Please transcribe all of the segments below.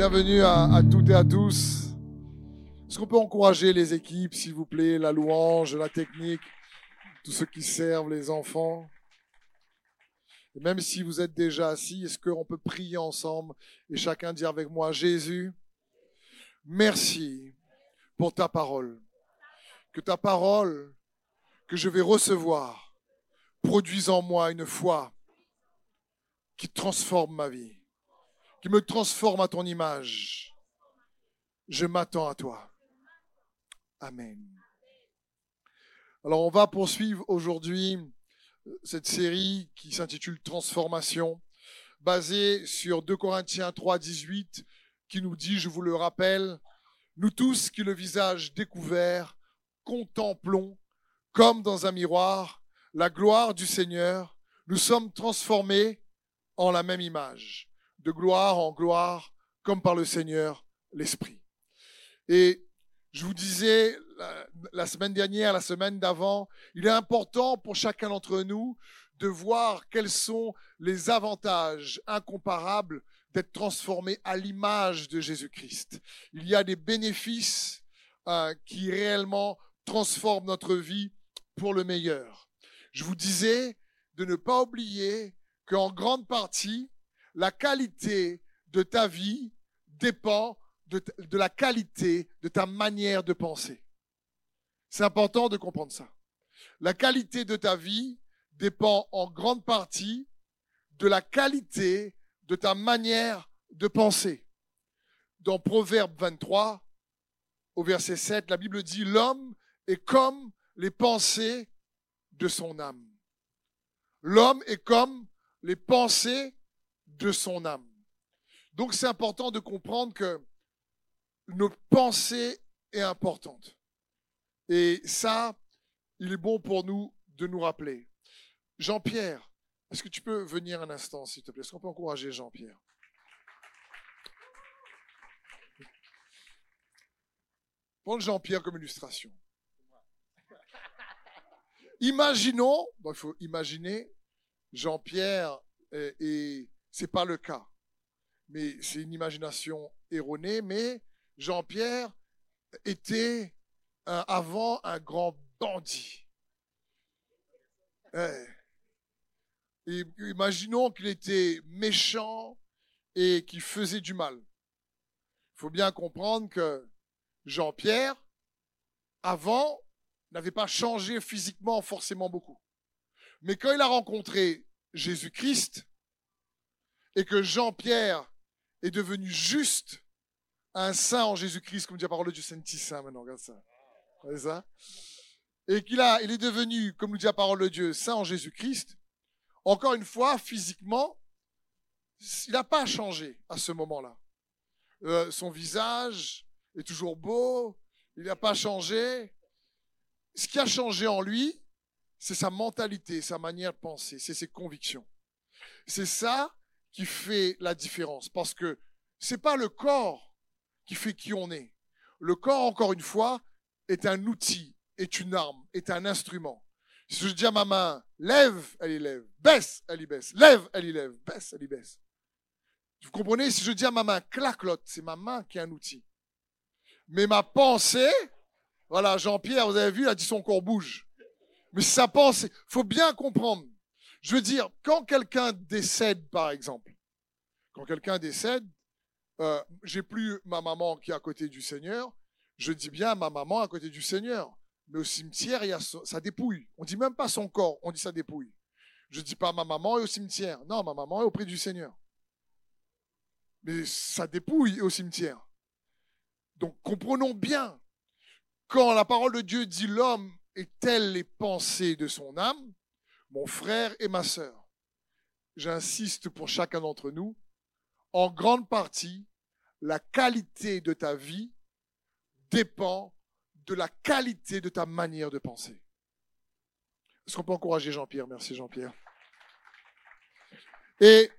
Bienvenue à, toutes et à tous. Est-ce qu'on peut encourager les équipes, s'il vous plaît, la louange, la technique, tous ceux qui servent, les enfants Même si vous êtes déjà assis, est-ce qu'on peut prier ensemble et chacun dire avec moi, Jésus, merci pour ta parole. Que ta parole que je vais recevoir produise en moi une foi qui transforme ma vie, qui me transforme à ton image. Je m'attends à toi. Amen. Alors on va poursuivre aujourd'hui cette série qui s'intitule Transformation, basée sur 2 Corinthiens 3, 18, qui nous dit, je vous le rappelle, nous tous qui le visage découvert, contemplons comme dans un miroir la gloire du Seigneur, nous sommes transformés en la même image, de gloire en gloire, comme par le Seigneur l'Esprit. Et je vous disais la, semaine dernière, la semaine d'avant, il est important pour chacun d'entre nous de voir quels sont les avantages incomparables d'être transformé à l'image de Jésus-Christ. Il y a des bénéfices euh, qui réellement transforment notre vie pour le meilleur. Je vous disais de ne pas oublier qu'en grande partie, la qualité de ta vie dépend de, la qualité de ta manière de penser. C'est important de comprendre ça. La qualité de ta vie dépend en grande partie de la qualité de ta manière de penser. Dans Proverbe 23, au verset 7, la Bible dit, l'homme est comme les pensées de son âme. L'homme est comme les pensées de son âme. Donc c'est important de comprendre que nos pensées est importante. Et ça, il est bon pour nous de nous rappeler. Jean-Pierre, est-ce que tu peux venir un instant, s'il te plaît? Est-ce qu'on peut encourager Jean-Pierre? Prends Jean-Pierre comme illustration. Imaginons, il faut imaginer, Jean-Pierre, et, et c'est pas le cas, mais c'est une imagination erronée, mais Jean-Pierre était avant un grand bandit. Imaginons qu'il était méchant et qu'il faisait du mal. Il faut bien comprendre que Jean-Pierre, avant, n'avait pas changé physiquement forcément beaucoup. Mais quand il a rencontré Jésus-Christ et que Jean-Pierre est devenu juste un saint en Jésus-Christ, comme dit la parole de Dieu, saint maintenant, regarde ça. ça. Et qu'il a, il est devenu, comme nous dit la parole de Dieu, saint en Jésus-Christ, encore une fois, physiquement, il n'a pas changé à ce moment-là. Euh, son visage est toujours beau, il n'a pas changé. Ce qui a changé en lui, c'est sa mentalité, sa manière de penser, c'est ses convictions. C'est ça qui fait la différence, parce que c'est pas le corps qui fait qui on est. Le corps, encore une fois, est un outil, est une arme, est un instrument. Si je dis à ma main, lève, elle y lève. Baisse, elle y baisse. Lève, elle y lève. Baisse, elle y baisse. Vous comprenez? Si je dis à ma main, claclotte, c'est ma main qui est un outil. Mais ma pensée, voilà, Jean-Pierre, vous avez vu, il a dit son corps bouge. Mais sa pensée, faut bien comprendre. Je veux dire, quand quelqu'un décède, par exemple, quand quelqu'un décède, euh, j'ai plus ma maman qui est à côté du Seigneur, je dis bien ma maman à côté du Seigneur. Mais au cimetière, il y a dépouille. On dit même pas son corps, on dit sa dépouille. Je dis pas ma maman est au cimetière. Non, ma maman est auprès du Seigneur. Mais sa dépouille au cimetière. Donc comprenons bien, quand la parole de Dieu dit l'homme est tel les pensées de son âme, mon frère et ma sœur, j'insiste pour chacun d'entre nous, en grande partie, la qualité de ta vie dépend de la qualité de ta manière de penser. Est-ce qu'on peut encourager Jean-Pierre? Merci Jean-Pierre. Et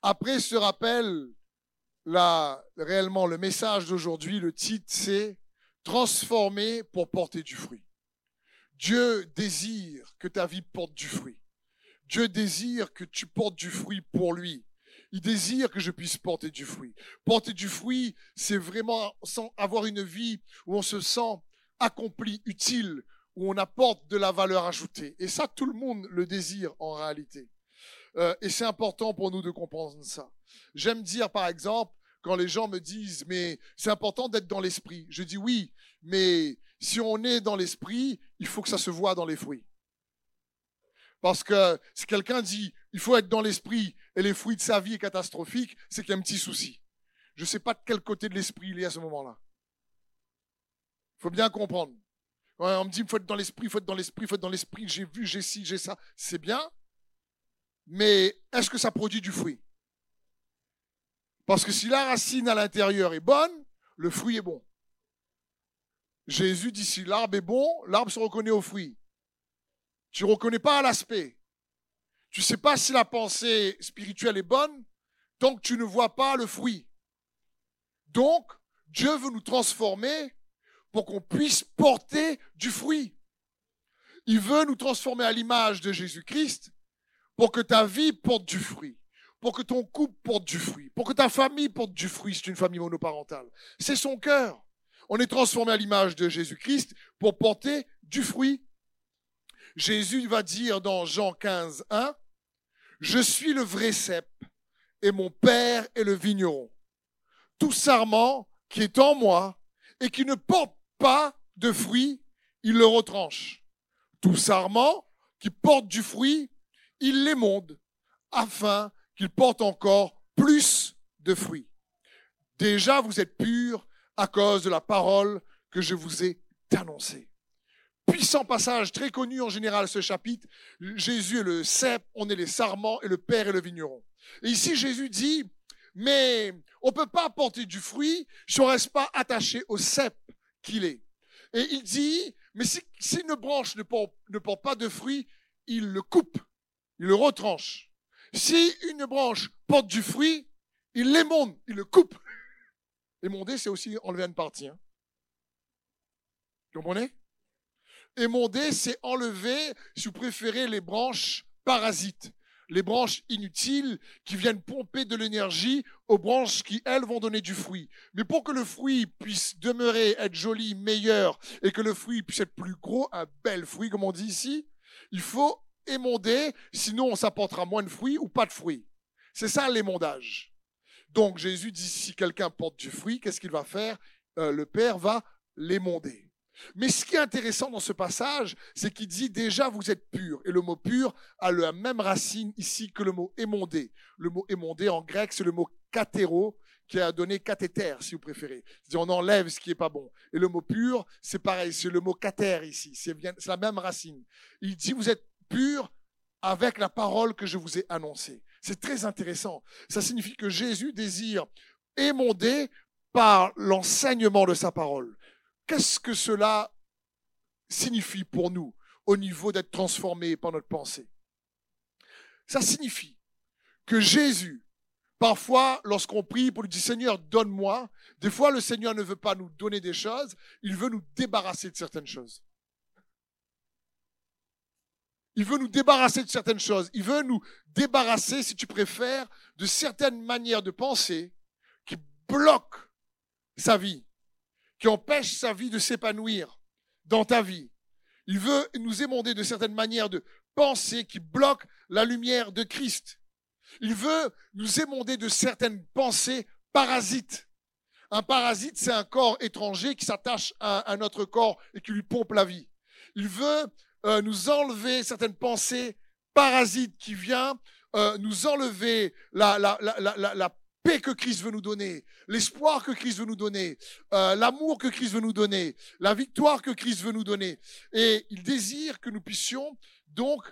après ce rappel, réellement, le message d'aujourd'hui, le titre, c'est Transformer pour porter du fruit. Dieu désire que ta vie porte du fruit. Dieu désire que tu portes du fruit pour lui. Il désire que je puisse porter du fruit. Porter du fruit, c'est vraiment avoir une vie où on se sent accompli, utile, où on apporte de la valeur ajoutée. Et ça, tout le monde le désire en réalité. Euh, et c'est important pour nous de comprendre ça. J'aime dire, par exemple, quand les gens me disent, mais c'est important d'être dans l'esprit. Je dis oui, mais si on est dans l'esprit, il faut que ça se voit dans les fruits. Parce que si quelqu'un dit, il faut être dans l'esprit et les fruits de sa vie est catastrophique, c'est qu'il y a un petit souci. Je ne sais pas de quel côté de l'esprit il est à ce moment-là. Il faut bien comprendre. on me dit, il faut être dans l'esprit, il faut être dans l'esprit, il faut être dans l'esprit, j'ai vu, j'ai ci, j'ai ça. C'est bien. Mais est-ce que ça produit du fruit? Parce que si la racine à l'intérieur est bonne, le fruit est bon. Jésus dit si l'arbre est bon, l'arbre se reconnaît au fruit. Tu ne reconnais pas à l'aspect. Tu ne sais pas si la pensée spirituelle est bonne tant que tu ne vois pas le fruit. Donc, Dieu veut nous transformer pour qu'on puisse porter du fruit. Il veut nous transformer à l'image de Jésus-Christ pour que ta vie porte du fruit, pour que ton couple porte du fruit, pour que ta famille porte du fruit, c'est une famille monoparentale. C'est son cœur. On est transformé à l'image de Jésus-Christ pour porter du fruit. Jésus va dire dans Jean 15, 1, Je suis le vrai cep et mon Père est le vigneron. Tout sarment qui est en moi et qui ne porte pas de fruit, il le retranche. Tout sarment qui porte du fruit, il l'émonde afin qu'il porte encore plus de fruits. Déjà, vous êtes purs à cause de la parole que je vous ai annoncée. Puissant passage, très connu en général ce chapitre. Jésus est le cep, on est les sarments et le Père est le vigneron. Ici, Jésus dit, mais on ne peut pas porter du fruit si on ne reste pas attaché au cep qu'il est. Et il dit, mais si, une branche ne porte, ne porte pas de fruit, il le coupe il le retranche. Si une branche porte du fruit, il l'émonde, il le coupe. Émonder, c'est aussi enlever une partie. Hein. Vous Émonder, c'est enlever, si vous préférez, les branches parasites, les branches inutiles qui viennent pomper de l'énergie aux branches qui, elles, vont donner du fruit. Mais pour que le fruit puisse demeurer, être joli, meilleur, et que le fruit puisse être plus gros, un bel fruit, comme on dit ici, il faut émondé, sinon on s'apportera moins de fruits ou pas de fruits. C'est ça l'émondage. Donc Jésus dit, si quelqu'un porte du fruit, qu'est-ce qu'il va faire? Euh, Le Père va l'émonder. Mais ce qui est intéressant dans ce passage, c'est qu'il dit déjà vous êtes pur. Et le mot pur a la même racine ici que le mot émondé. Le mot émondé en grec, c'est le mot katéro, qui a donné cathéter, si vous préférez. C'est-à-dire on enlève ce qui n'est pas bon. Et le mot pur, c'est pareil, c'est le mot kater ici. C'est la même racine. Il dit vous êtes pur avec la parole que je vous ai annoncée. C'est très intéressant. Ça signifie que Jésus désire émonder par l'enseignement de sa parole. Qu'est-ce que cela signifie pour nous au niveau d'être transformé par notre pensée? Ça signifie que Jésus, parfois, lorsqu'on prie pour lui dire Seigneur, donne-moi, des fois le Seigneur ne veut pas nous donner des choses, il veut nous débarrasser de certaines choses. Il veut nous débarrasser de certaines choses. Il veut nous débarrasser, si tu préfères, de certaines manières de penser qui bloquent sa vie, qui empêchent sa vie de s'épanouir dans ta vie. Il veut nous émonder de certaines manières de penser qui bloquent la lumière de Christ. Il veut nous émonder de certaines pensées parasites. Un parasite, c'est un corps étranger qui s'attache à, notre corps et qui lui pompe la vie. Il veut euh, nous enlever certaines pensées parasites qui viennent euh, nous enlever la, paix que Christ veut nous donner, l'espoir que Christ veut nous donner, euh, l'amour que Christ veut nous donner, la victoire que Christ veut nous donner. Et il désire que nous puissions donc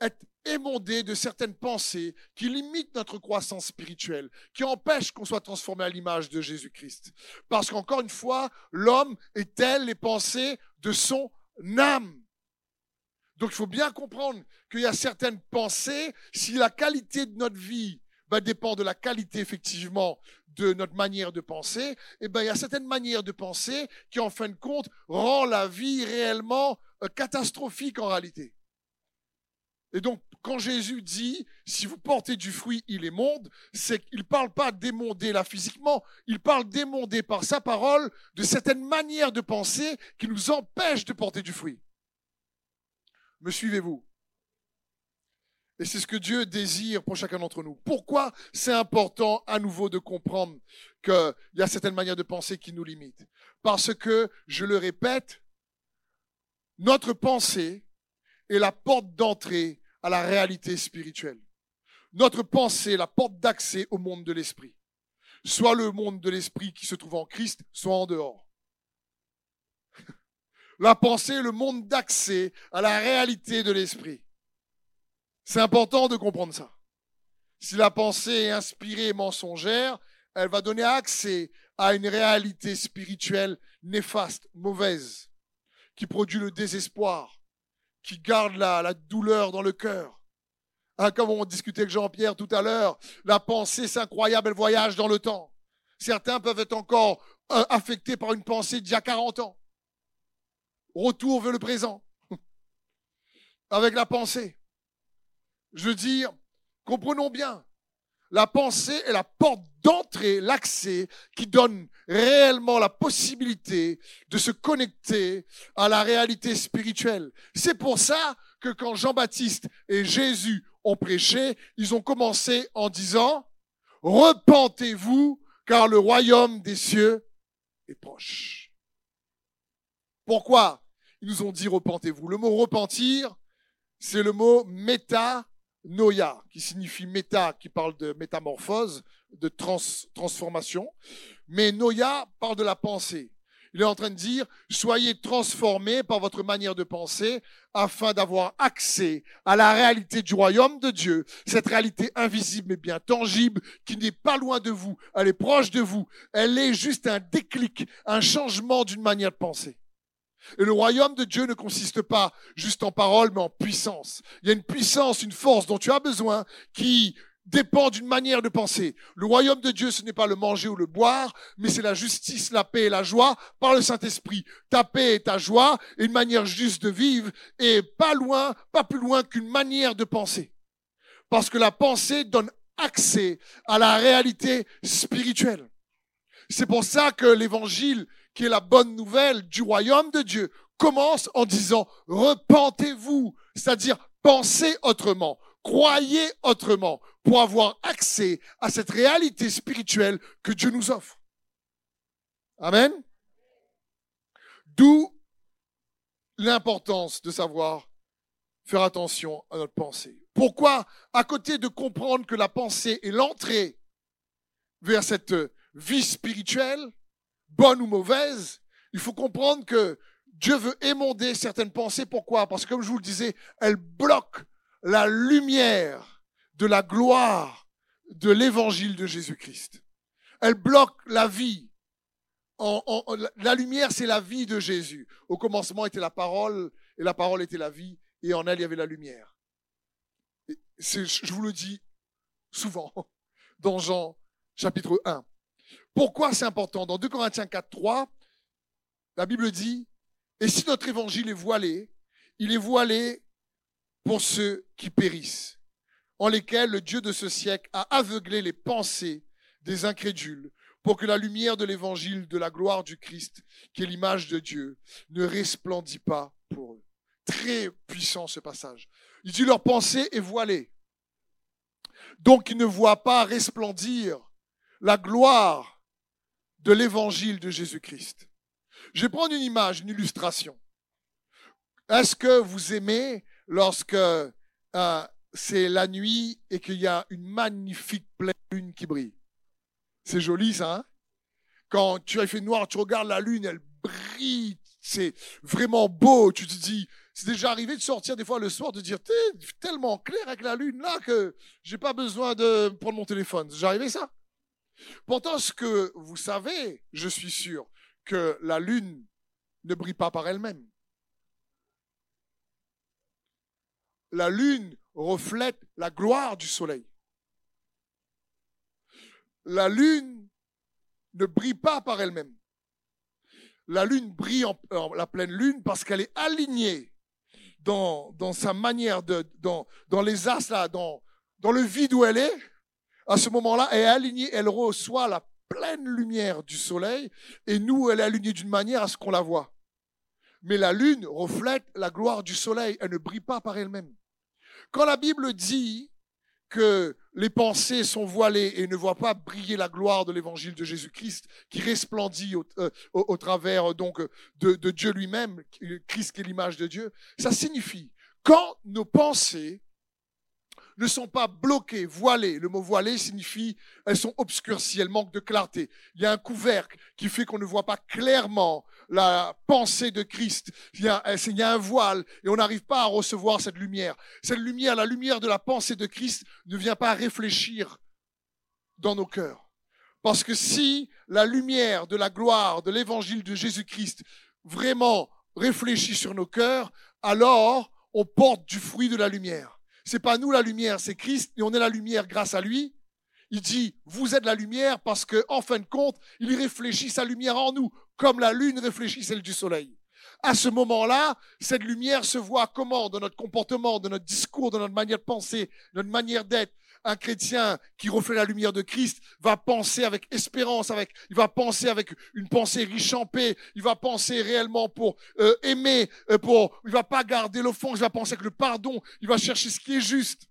être émondés de certaines pensées qui limitent notre croissance spirituelle, qui empêchent qu'on soit transformé à l'image de Jésus-Christ. Parce qu'encore une fois, l'homme est tel les pensées de son âme? Donc il faut bien comprendre qu'il y a certaines pensées, si la qualité de notre vie ben, dépend de la qualité effectivement de notre manière de penser, et eh ben, il y a certaines manières de penser qui en fin de compte rend la vie réellement euh, catastrophique en réalité. Et donc, quand Jésus dit, si vous portez du fruit, il est monde, c'est qu'il ne parle pas d'émonder là physiquement, il parle d'émonder par sa parole de certaines manières de penser qui nous empêchent de porter du fruit. Me suivez-vous? Et c'est ce que Dieu désire pour chacun d'entre nous. Pourquoi c'est important à nouveau de comprendre qu'il y a certaines manières de penser qui nous limitent? Parce que, je le répète, notre pensée est la porte d'entrée à la réalité spirituelle. Notre pensée, la porte d'accès au monde de l'esprit. Soit le monde de l'esprit qui se trouve en Christ, soit en dehors. La pensée, le monde d'accès à la réalité de l'esprit. C'est important de comprendre ça. Si la pensée est inspirée et mensongère, elle va donner accès à une réalité spirituelle néfaste, mauvaise, qui produit le désespoir, qui garde la, douleur dans le cœur. Hein, comme on discutait avec Jean-Pierre tout à l'heure, la pensée, c'est incroyable, elle voyage dans le temps. Certains peuvent être encore euh, affectés par une pensée d'il y a 40 ans. Retour vers le présent. Avec la pensée. Je veux dire, comprenons bien, la pensée est la porte d'entrée, l'accès qui donne réellement la possibilité de se connecter à la réalité spirituelle. C'est pour ça que quand Jean-Baptiste et Jésus ont prêché, ils ont commencé en disant, repentez-vous car le royaume des cieux est proche. Pourquoi? Ils nous ont dit repentez-vous. Le mot repentir, c'est le mot méta Noia, qui signifie méta, qui parle de métamorphose, de transformation. Mais Noia parle de la pensée. Il est en train de dire, soyez transformés par votre manière de penser afin d'avoir accès à la réalité du royaume de Dieu, cette réalité invisible mais bien tangible qui n'est pas loin de vous, elle est proche de vous, elle est juste un déclic, un changement d'une manière de penser. Et le royaume de Dieu ne consiste pas juste en parole, mais en puissance. Il y a une puissance, une force dont tu as besoin qui dépend d'une manière de penser. Le royaume de Dieu, ce n'est pas le manger ou le boire, mais c'est la justice, la paix et la joie par le Saint-Esprit. Ta paix et ta joie une manière juste de vivre et pas loin, pas plus loin qu'une manière de penser. Parce que la pensée donne accès à la réalité spirituelle. C'est pour ça que l'évangile qui est la bonne nouvelle du royaume de Dieu, commence en disant repentez-vous, c'est-à-dire pensez autrement, croyez autrement pour avoir accès à cette réalité spirituelle que Dieu nous offre. Amen. D'où l'importance de savoir faire attention à notre pensée. Pourquoi, à côté de comprendre que la pensée est l'entrée vers cette vie spirituelle, bonne ou mauvaise, il faut comprendre que Dieu veut émonder certaines pensées. Pourquoi? Parce que comme je vous le disais, elles bloquent la lumière de la gloire de l'évangile de Jésus-Christ. Elles bloquent la vie. la lumière, c'est la vie de Jésus. Au commencement était la parole, et la parole était la vie, et en elle, il y avait la lumière. je vous le dis souvent dans Jean chapitre 1. Pourquoi c'est important? Dans 2 Corinthiens 4, 3, la Bible dit, et si notre évangile est voilé, il est voilé pour ceux qui périssent, en lesquels le Dieu de ce siècle a aveuglé les pensées des incrédules, pour que la lumière de l'évangile de la gloire du Christ, qui est l'image de Dieu, ne resplendit pas pour eux. Très puissant ce passage. Il dit leur pensée est voilée. Donc ils ne voient pas resplendir la gloire de l'évangile de Jésus-Christ. Je vais prendre une image, une illustration. Est-ce que vous aimez lorsque euh, c'est la nuit et qu'il y a une magnifique pleine lune qui brille? C'est joli ça, hein? Quand tu as fait noir, tu regardes la lune, elle brille, c'est vraiment beau. Tu te dis, c'est déjà arrivé de sortir des fois le soir, de dire, t'es tellement clair avec la lune là que j'ai pas besoin de prendre mon téléphone. C'est déjà arrivé ça? Pourtant, ce que vous savez, je suis sûr, que la lune ne brille pas par elle-même. La lune reflète la gloire du soleil. La lune ne brille pas par elle-même. La lune brille en, la pleine lune parce qu'elle est alignée dans, sa manière de, dans, dans les as là, dans, dans le vide où elle est, à ce moment-là, elle est alignée, elle reçoit la pleine lumière du soleil, et nous, elle est alignée d'une manière à ce qu'on la voit. Mais la lune reflète la gloire du soleil, elle ne brille pas par elle-même. Quand la Bible dit que les pensées sont voilées et ne voient pas briller la gloire de l'évangile de Jésus-Christ qui resplendit au, euh, travers donc de, de Dieu lui-même, Christ qui est l'image de Dieu, ça signifie quand nos pensées ne sont pas bloquées, voilées. Le mot voilé signifie elles sont obscurcies, elles manquent de clarté. Il y a un couvercle qui fait qu'on ne voit pas clairement la pensée de Christ. Il y a, il y a un voile et on n'arrive pas à recevoir cette lumière. Cette lumière, la lumière de la pensée de Christ ne vient pas réfléchir dans nos cœurs. Parce que si la lumière de la gloire de l'évangile de Jésus-Christ vraiment réfléchit sur nos cœurs, alors on porte du fruit de la lumière. C'est pas nous la lumière, c'est Christ et on est la lumière grâce à lui. Il dit, vous êtes la lumière parce que, en fin de compte, il réfléchit sa lumière en nous, comme la lune réfléchit celle du soleil. À ce moment-là, cette lumière se voit comment? Dans notre comportement, dans notre discours, dans notre manière de penser, notre manière d'être. Un chrétien qui reflète la lumière de Christ va penser avec espérance, avec, il va penser avec une pensée riche en paix, il va penser réellement pour euh, aimer, euh, pour, il va pas garder l'offense, il va penser avec le pardon, il va chercher ce qui est juste.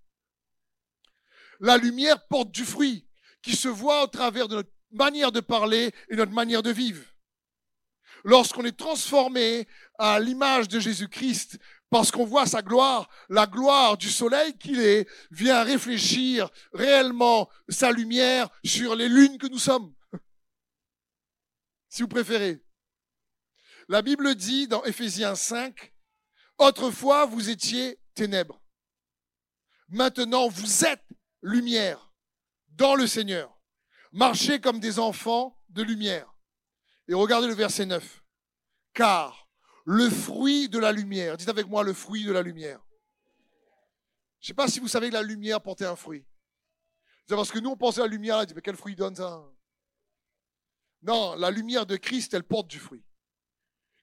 La lumière porte du fruit qui se voit au travers de notre manière de parler et notre manière de vivre. Lorsqu'on est transformé à l'image de Jésus-Christ, parce qu'on voit sa gloire, la gloire du soleil qu'il est, vient réfléchir réellement sa lumière sur les lunes que nous sommes. Si vous préférez. La Bible dit dans Éphésiens 5, autrefois vous étiez ténèbres. Maintenant vous êtes lumière dans le Seigneur. Marchez comme des enfants de lumière. Et regardez le verset 9. Car le fruit de la lumière, dites avec moi le fruit de la lumière. Je ne sais pas si vous savez que la lumière portait un fruit. C'est parce que nous, on pensait à la lumière, on dit, mais quel fruit donne ça? Non, la lumière de Christ, elle porte du fruit.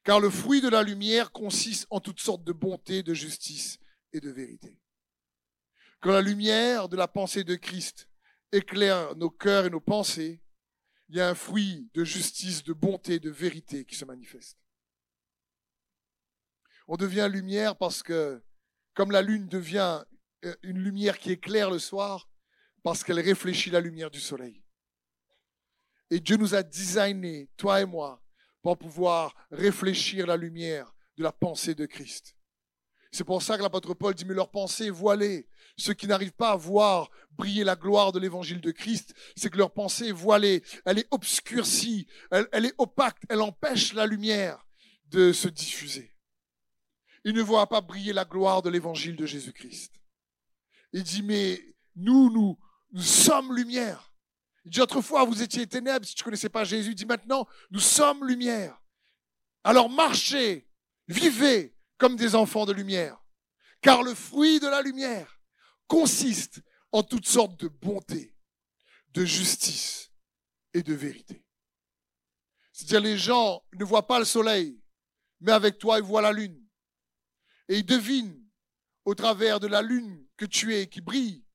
Car le fruit de la lumière consiste en toutes sortes de bonté, de justice et de vérité. Quand la lumière de la pensée de Christ éclaire nos cœurs et nos pensées, il y a un fruit de justice, de bonté, de vérité qui se manifeste. On devient lumière parce que, comme la lune devient euh, une lumière qui éclaire le soir, parce qu'elle réfléchit la lumière du soleil. Et Dieu nous a designé, toi et moi, pour pouvoir réfléchir la lumière de la pensée de Christ. C'est pour ça que l'apôtre Paul dit, mais leur pensée est voilée. Ceux qui n'arrivent pas à voir briller la gloire de l'évangile de Christ, c'est que leur pensée est voilée, elle est obscurcie, elle, elle est opaque, elle empêche la lumière de se diffuser. Ils ne voient pas briller la gloire de l'évangile de Jésus-Christ. Il dit, mais nous, nous, nous sommes lumière. Il dit, autrefois, vous étiez ténèbres si tu ne connaissais pas Jésus. Il dit, maintenant, nous sommes lumière. Alors marchez, vivez, comme des enfants de lumière. Car le fruit de la lumière consiste en toutes sortes de bonté, de justice et de vérité. C'est-à-dire les gens ne voient pas le soleil, mais avec toi ils voient la lune. Et ils devinent au travers de la lune que tu es, qui brille,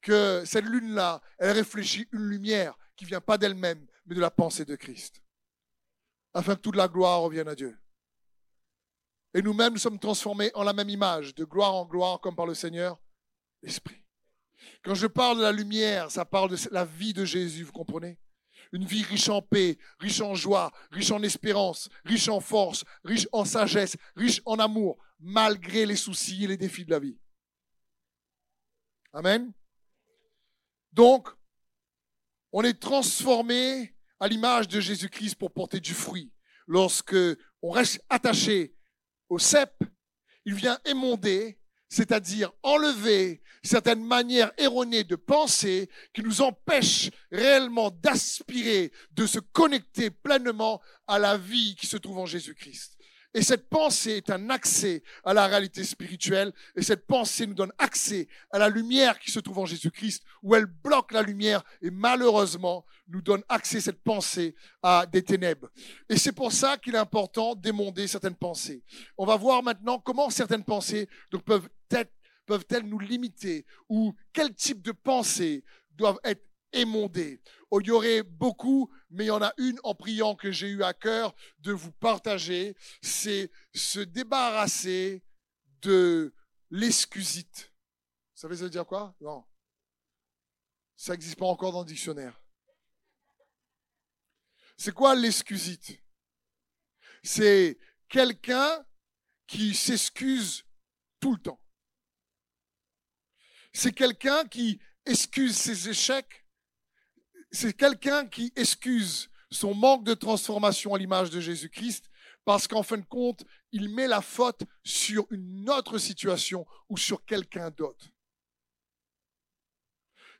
que cette lune-là, elle réfléchit une lumière qui vient pas d'elle-même, mais de la pensée de Christ. Afin que toute la gloire revienne à Dieu. Et nous-mêmes, nous sommes transformés en la même image, de gloire en gloire, comme par le Seigneur, l'Esprit. Quand je parle de la lumière, ça parle de la vie de Jésus, vous comprenez? Une vie riche en paix, riche en joie, riche en espérance, riche en force, riche en sagesse, riche en amour, malgré les soucis et les défis de la vie. Amen. Donc, on est transformé à l'image de Jésus-Christ pour porter du fruit. Lorsque on reste attaché au cep, il vient émonder, c'est-à-dire enlever certaines manières erronées de penser qui nous empêchent réellement d'aspirer, de se connecter pleinement à la vie qui se trouve en Jésus-Christ. Et cette pensée est un accès à la réalité spirituelle. Et cette pensée nous donne accès à la lumière qui se trouve en Jésus-Christ, où elle bloque la lumière et malheureusement nous donne accès, cette pensée, à des ténèbres. Et c'est pour ça qu'il est important d'émonder certaines pensées. On va voir maintenant comment certaines pensées peuvent-elles nous limiter ou quel type de pensées doivent être émondées oh, Il y aurait beaucoup, mais il y en a une en priant que j'ai eu à cœur de vous partager, c'est se débarrasser de l'excusite. Vous savez ça veut dire quoi? Non. Ça n'existe pas encore dans le dictionnaire. C'est quoi l'excusite? C'est quelqu'un qui s'excuse tout le temps. C'est quelqu'un qui excuse ses échecs. C'est quelqu'un qui excuse son manque de transformation à l'image de Jésus-Christ parce qu'en fin de compte, il met la faute sur une autre situation ou sur quelqu'un d'autre.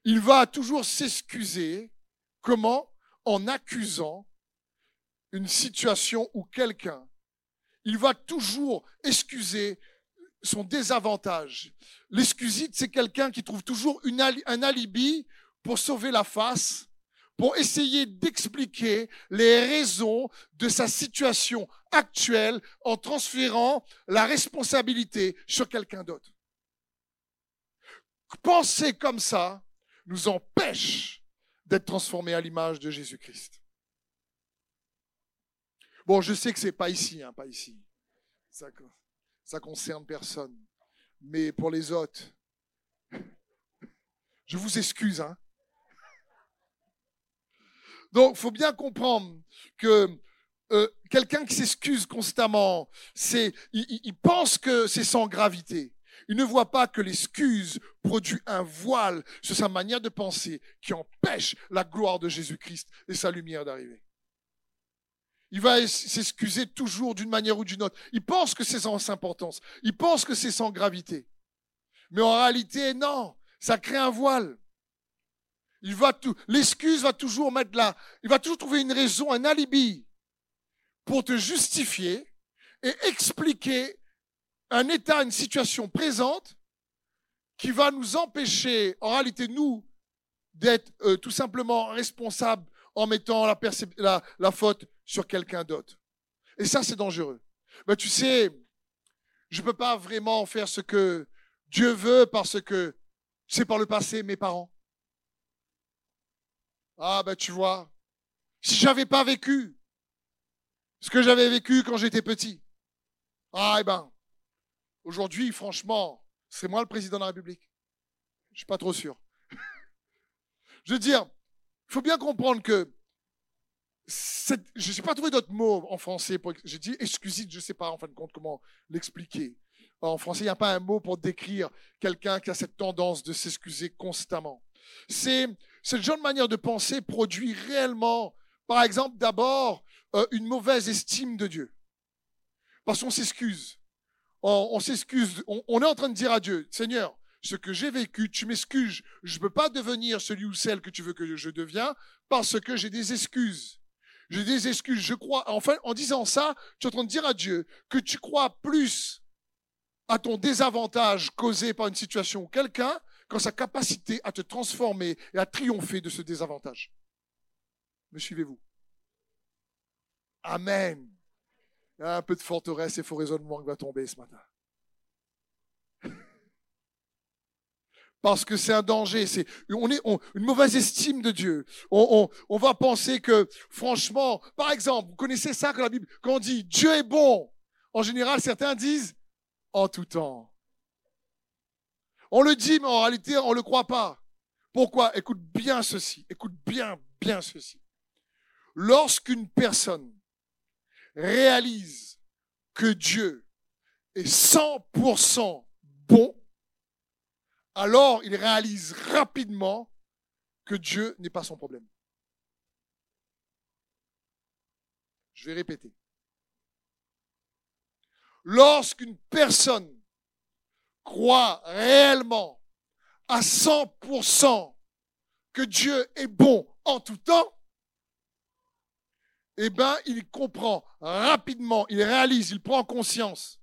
Il va toujours s'excuser. Comment? En accusant une situation ou quelqu'un. Il va toujours excuser son désavantage. L'excusite, c'est quelqu'un qui trouve toujours un alibi pour sauver la face, pour essayer d'expliquer les raisons de sa situation actuelle en transférant la responsabilité sur quelqu'un d'autre. Penser comme ça nous empêche d'être transformés à l'image de Jésus-Christ. Bon, je sais que c'est pas ici, hein, pas ici. D'accord ça concerne personne. Mais pour les autres, je vous excuse. Hein. Donc, il faut bien comprendre que euh, quelqu'un qui s'excuse constamment, il, pense que c'est sans gravité. Il ne voit pas que l'excuse produit un voile sur sa manière de penser qui empêche la gloire de Jésus-Christ et sa lumière d'arriver. Il va s'excuser toujours d'une manière ou d'une autre. Il pense que c'est sans importance. Il pense que c'est sans gravité. Mais en réalité, non. Ça crée un voile. Il va tout, l'excuse va toujours mettre là. Il va toujours trouver une raison, un alibi pour te justifier et expliquer un état, une situation présente qui va nous empêcher, en réalité, nous, d'être euh, tout simplement responsables en mettant la, la, la faute sur quelqu'un d'autre. Et ça, c'est dangereux. Mais tu sais, je ne peux pas vraiment faire ce que Dieu veut parce que c'est par le passé mes parents. Ah ben tu vois, si j'avais pas vécu ce que j'avais vécu quand j'étais petit, ah eh ben, aujourd'hui, franchement, c'est moi le président de la République. Je suis pas trop sûr. je veux dire, il faut bien comprendre que je n'ai pas trouvé d'autres mots en français. J'ai dit excusite, je ne sais pas en fin de compte comment l'expliquer. En français, il n'y a pas un mot pour décrire quelqu'un qui a cette tendance de s'excuser constamment. C'est ce genre de manière de penser produit réellement, par exemple, d'abord euh, une mauvaise estime de Dieu. Parce qu'on s'excuse. On, s'excuse. On, est en train de dire à Dieu, Seigneur, ce que j'ai vécu, tu m'excuses. Je ne peux pas devenir celui ou celle que tu veux que je devienne parce que j'ai des excuses. J'ai des excuses. Je crois, enfin, en disant ça, tu es en train de dire à Dieu que tu crois plus à ton désavantage causé par une situation ou quelqu'un qu'en sa capacité à te transformer et à triompher de ce désavantage. Me suivez-vous? Amen. Un peu de forteresse et faux raisonnement qui va tomber ce matin. parce que c'est un danger. C'est on est une mauvaise estime de Dieu. On, on, on, va penser que, franchement, par exemple, vous connaissez ça que la Bible, quand on dit Dieu est bon, en général, certains disent en tout temps. On le dit, mais en réalité, on le croit pas. Pourquoi? Écoute bien ceci. Écoute bien, bien ceci. Lorsqu'une personne réalise que Dieu est 100% bon, alors il réalise rapidement que Dieu n'est pas son problème. Je vais répéter. Lorsqu'une personne croit réellement à 100% que Dieu est bon en tout temps, eh ben, il comprend rapidement, il réalise, il prend conscience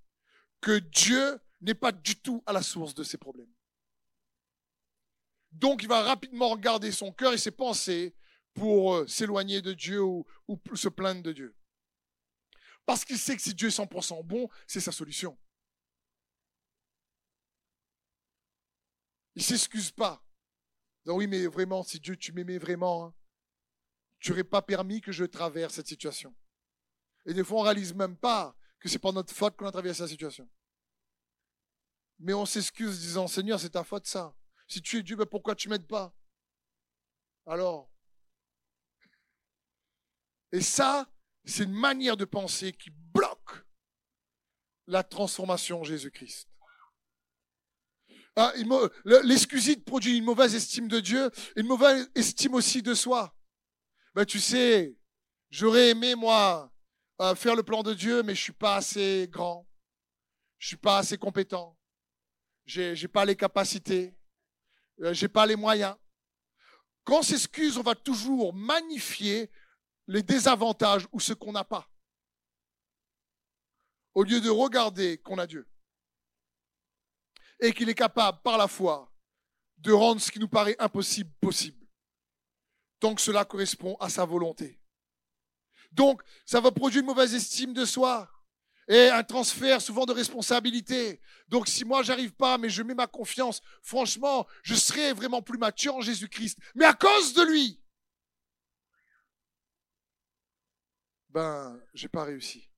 que Dieu n'est pas du tout à la source de ses problèmes. Donc, il va rapidement regarder son cœur et ses pensées pour euh, s'éloigner de Dieu ou, ou se plaindre de Dieu. Parce qu'il sait que si Dieu est 100% bon, c'est sa solution. Il s'excuse pas. oui, mais vraiment, si Dieu, tu m'aimais vraiment, hein, tu n'aurais pas permis que je traverse cette situation. Et des fois, on réalise même pas que c'est pas notre faute qu'on a traversé la situation. Mais on s'excuse disant, Seigneur, c'est ta faute ça. Si tu es Dieu, ben pourquoi tu m'aides pas? Alors Et ça, c'est une manière de penser qui bloque la transformation en Jésus-Christ. Ah, l'excusite produit une mauvaise estime de Dieu, une mauvaise estime aussi de soi. Ben, tu sais, j'aurais aimé, moi, euh, faire le plan de Dieu, mais je suis pas assez grand. Je suis pas assez compétent. J'ai, n'ai pas les capacités. Euh, j'ai pas les moyens. Quand on s'excuse, on va toujours magnifier les désavantages ou ce qu'on n'a pas. Au lieu de regarder qu'on a Dieu et qu'il est capable, par la foi, de rendre ce qui nous paraît impossible possible, tant que cela correspond à sa volonté. Donc, ça va produire une mauvaise estime de soi et un transfert souvent de responsabilité. Donc, si moi, j'arrive pas, mais je mets ma confiance, franchement, je serai vraiment plus mature en Jésus-Christ. Mais à cause de lui, ben, j'ai pas réussi.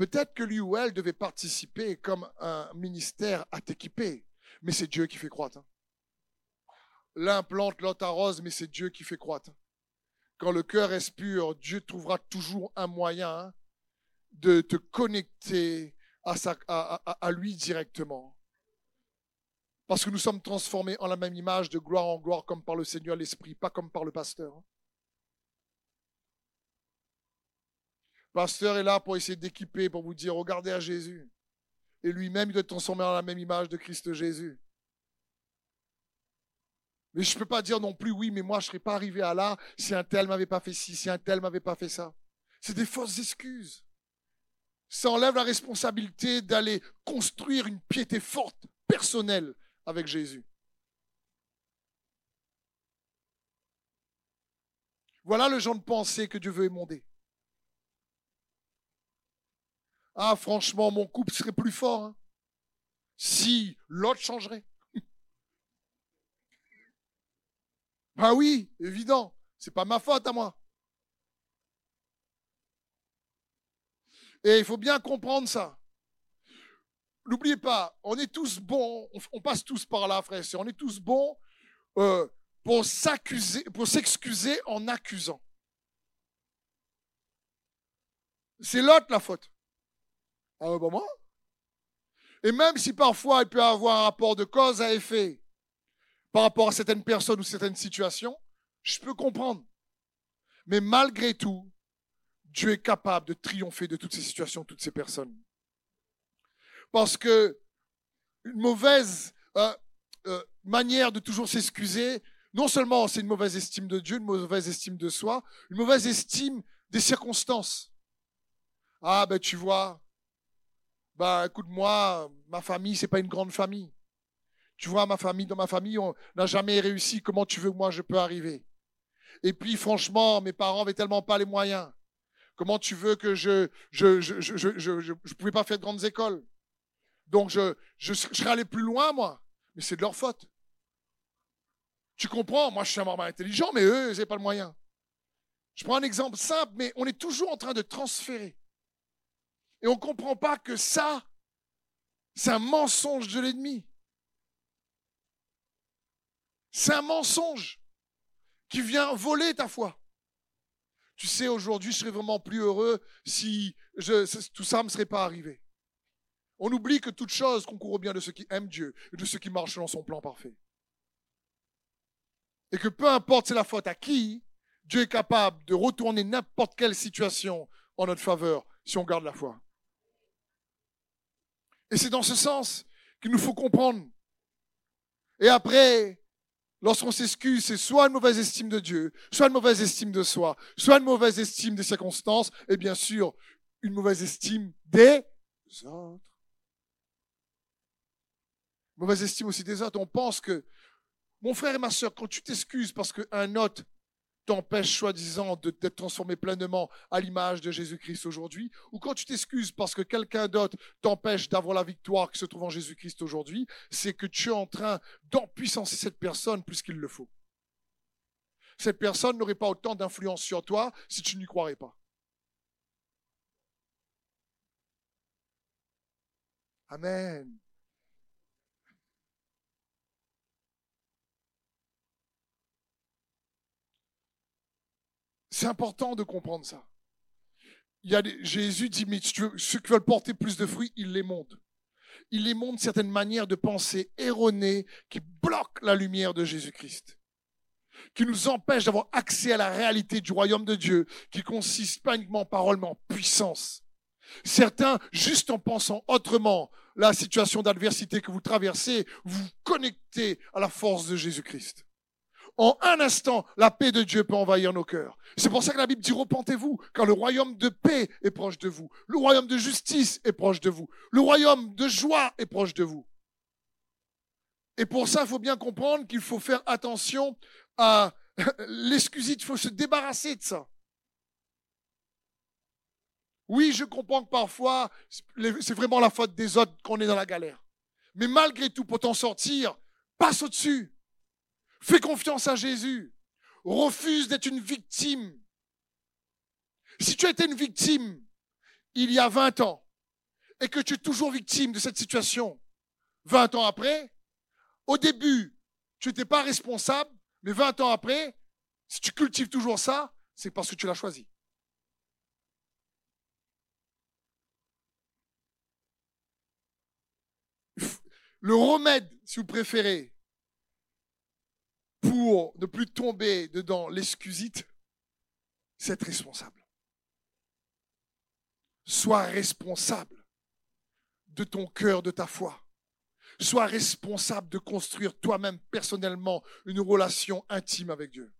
Peut-être que lui ou elle devait participer comme un ministère à t'équiper, mais c'est Dieu qui fait croître. Hein. L'un plante, l'autre arrose, mais c'est Dieu qui fait croître. Quand le cœur est pur, Dieu trouvera toujours un moyen hein, de te connecter à, à lui directement. Parce que nous sommes transformés en la même image de gloire en gloire comme par le Seigneur l'Esprit, pas comme par le pasteur. Pasteur est là pour essayer d'équiper, pour vous dire, regardez à Jésus. Et lui-même, il doit être transformé en la même image de Christ Jésus. Mais je ne peux pas dire non plus, oui, mais moi, je ne serais pas arrivé à là si un tel m'avait pas fait ci, si un tel m'avait pas fait ça. C'est des fausses excuses. Ça enlève la responsabilité d'aller construire une piété forte, personnelle, avec Jésus. Voilà le genre de pensée que Dieu veut émonder. Ah, franchement, mon couple serait plus fort hein, si l'autre changerait. ben oui, évident. C'est pas ma faute à moi. Et il faut bien comprendre ça. N'oubliez pas, on est tous bons, on, passe tous par là, frère. On est tous bons euh, pour s'accuser, pour s'excuser en accusant. C'est l'autre la faute. Ah bah moi Et même si parfois il peut avoir un rapport de cause à effet par rapport à certaines personnes ou certaines situations, je peux comprendre. Mais malgré tout, Dieu est capable de triompher de toutes ces situations, toutes ces personnes. Parce que une mauvaise euh, euh, manière de toujours s'excuser, non seulement c'est une mauvaise estime de Dieu, une mauvaise estime de soi, une mauvaise estime des circonstances. Ah ben tu vois, bah écoute moi, ma famille c'est pas une grande famille. Tu vois ma famille, dans ma famille on n'a jamais réussi. Comment tu veux que moi je peux arriver Et puis franchement, mes parents avaient tellement pas les moyens. Comment tu veux que je je je je je, je, pouvais pas faire de grandes écoles? Donc je je, serais allé plus loin moi, mais c'est de leur faute. Tu comprends? Moi je suis un normal intelligent, mais eux ils n'avaient pas le moyen. Je prends un exemple simple, mais on est toujours en train de transférer. Et on ne comprend pas que ça, c'est un mensonge de l'ennemi. C'est un mensonge qui vient voler ta foi. Tu sais, aujourd'hui, je serais vraiment plus heureux si tout ça ne me serait pas arrivé. On oublie que toute chose concourt au bien de ceux qui aiment Dieu et de ceux qui marchent dans son plan parfait. Et que peu importe c'est la faute à qui, Dieu est capable de retourner n'importe quelle situation en notre faveur si on garde la foi. Et c'est dans ce sens qu'il nous faut comprendre. Et après, lorsqu'on s'excuse, c'est soit une mauvaise estime de Dieu, soit une mauvaise estime de soi, soit une mauvaise estime des circonstances, et bien sûr, une mauvaise estime des autres. Mauvaise estime aussi des autres. On pense que, mon frère et ma soeur, quand tu t'excuses parce qu'un autre t'empêche soi-disant d'être transformé pleinement à l'image de Jésus-Christ aujourd'hui, ou quand tu t'excuses parce que quelqu'un d'autre t'empêche d'avoir la victoire qui se trouve en Jésus-Christ aujourd'hui, c'est que tu es en train d'empuissancer cette personne plus qu'il le faut. Cette personne n'aurait pas autant d'influence sur toi si tu n'y croirais pas. Amen. C'est important de comprendre ça. Jésus dit, mais ceux qui veulent porter plus de fruits, il les montre. Il les montre certaines manières de penser erronées qui bloquent la lumière de Jésus-Christ, qui nous empêchent d'avoir accès à la réalité du royaume de Dieu, qui consiste pas uniquement en parole, mais en puissance. Certains, juste en pensant autrement la situation d'adversité que vous traversez, vous connectez à la force de Jésus-Christ en un instant, la paix de Dieu peut envahir nos cœurs. C'est pour ça que la Bible dit repentez-vous, car le royaume de paix est proche de vous. Le royaume de justice est proche de vous. Le royaume de joie est proche de vous. Et pour ça, il faut bien comprendre qu'il faut faire attention à l'excusite, il faut se débarrasser de ça. Oui, je comprends que parfois, c'est vraiment la faute des autres qu'on est dans la galère. Mais malgré tout, pour t'en sortir, passe au-dessus. Fais confiance à Jésus. Refuse d'être une victime. Si tu étais une victime il y a 20 ans et que tu es toujours victime de cette situation 20 ans après, au début, tu n'étais pas responsable, mais 20 ans après, si tu cultives toujours ça, c'est parce que tu l'as choisi. Le remède, si vous préférez, pour ne plus tomber dedans l'excusite, c'est être responsable. Sois responsable de ton cœur, de ta foi. Sois responsable de construire toi-même personnellement une relation intime avec Dieu.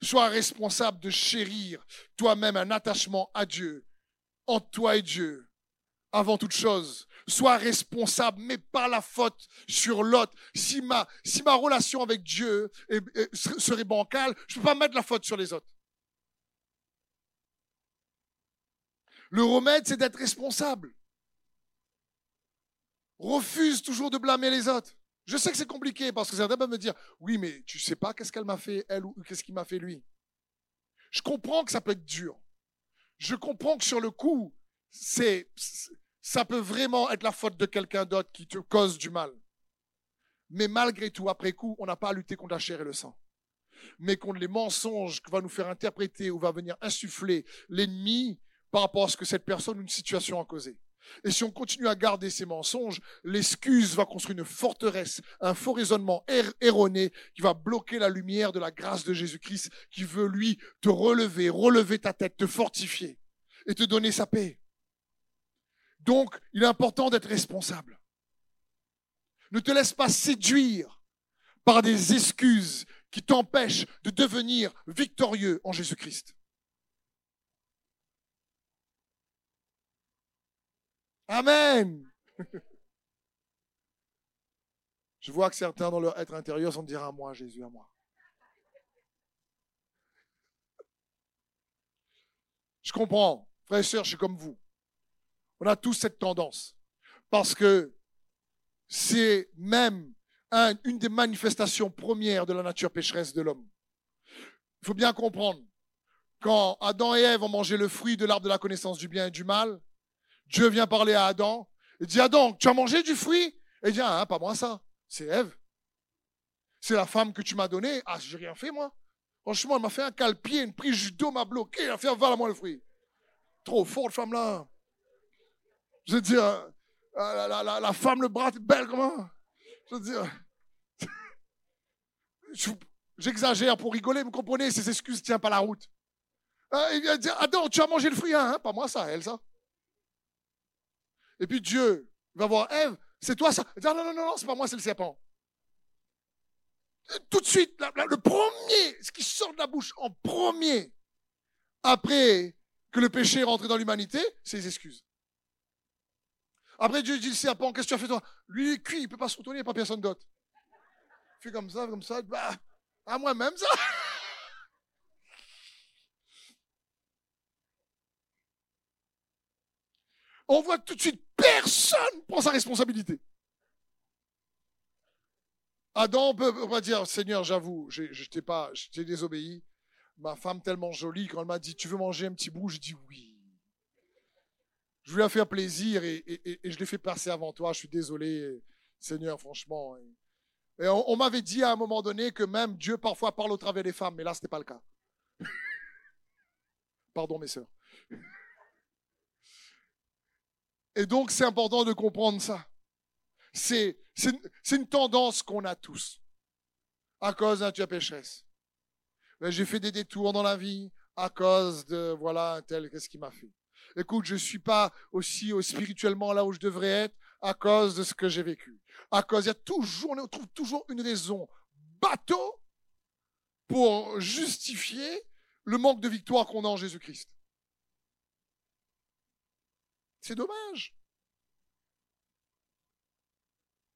Sois responsable de chérir toi-même un attachement à Dieu, entre toi et Dieu, avant toute chose. Sois responsable, mais pas la faute sur l'autre. Si ma, si ma relation avec Dieu serait bancale, je ne peux pas mettre la faute sur les autres. Le remède, c'est d'être responsable. Refuse toujours de blâmer les autres. Je sais que c'est compliqué parce que certains peuvent me dire, oui, mais tu sais pas qu'est-ce qu'elle m'a fait, elle, ou qu'est-ce qu'il m'a fait lui. Je comprends que ça peut être dur. Je comprends que sur le coup, c'est, ça peut vraiment être la faute de quelqu'un d'autre qui te cause du mal. Mais malgré tout, après coup, on n'a pas à lutter contre la chair et le sang. Mais contre les mensonges que va nous faire interpréter ou va venir insuffler l'ennemi par rapport à ce que cette personne ou une situation a causé. Et si on continue à garder ces mensonges, l'excuse va construire une forteresse, un faux raisonnement er-, erroné qui va bloquer la lumière de la grâce de Jésus-Christ, qui veut, lui, te relever, relever ta tête, te fortifier et te donner sa paix. Donc, il est important d'être responsable. Ne te laisse pas séduire par des excuses qui t'empêchent de devenir victorieux en Jésus-Christ. Amen. Je vois que certains dans leur être intérieur sont à moi, Jésus, à moi. Je comprends. Frères et sœurs, je suis comme vous. On a tous cette tendance. Parce que c'est même une des manifestations premières de la nature pécheresse de l'homme. Il faut bien comprendre, quand Adam et Ève ont mangé le fruit de l'arbre de la connaissance du bien et du mal, Dieu vient parler à Adam et dit Adam, tu as mangé du fruit? Et dit ah, pas moi ça, c'est Ève. C'est la femme que tu m'as donnée. Ah, j'ai rien fait moi. Franchement, elle m'a fait un calpier, une prise judo m'a bloqué, elle a fait à moi le fruit. Trop forte femme là. Je veux dire, euh, la, femme, le bras, belle comment? Je veux dire, j'exagère pour rigoler, vous comprenez, ces excuses ne tiennent pas la route. Euh, il vient dire, Adam, tu as mangé le fruit, hein? Pas moi ça, elle ça. Et puis Dieu va voir Ève, c'est toi ça? Dit, non, non, non, non, c'est pas moi, c'est le serpent. tout de suite, le premier, ce qui sort de la bouche en premier, après que le péché est rentré dans l'humanité, c'est les excuses. Après, Dieu dit le serpent, qu'est-ce que tu as fait toi? Lui, il est cuit, il ne peut pas se retourner, il n'y a pas personne d'autre. Il fait comme ça, comme ça, bah, à moi-même ça. On voit tout de suite, personne prend sa responsabilité. Adam peut, pas dire, Seigneur, j'avoue, je t'ai désobéi. Ma femme tellement jolie, quand elle m'a dit, tu veux manger un petit bout, je dis oui. Je voulais faire plaisir et, je l'ai fait passer avant toi. Je suis désolé, Seigneur, franchement. On, m'avait dit à un moment donné que même Dieu parfois parle au travers des femmes, mais là, ce n'était pas le cas. Pardon, mes sœurs. Et donc, c'est important de comprendre ça. C'est une tendance qu'on a tous à cause d'un tueur pécheresse. Ben, j'ai fait des détours dans la vie à cause de, voilà, tel, qu'est-ce qu'il m'a fait? Écoute, je ne suis pas aussi spirituellement là où je devrais être à cause de ce que j'ai vécu. À cause, il y a toujours, on trouve toujours une raison bateau pour justifier le manque de victoire qu'on a en Jésus-Christ. C'est dommage.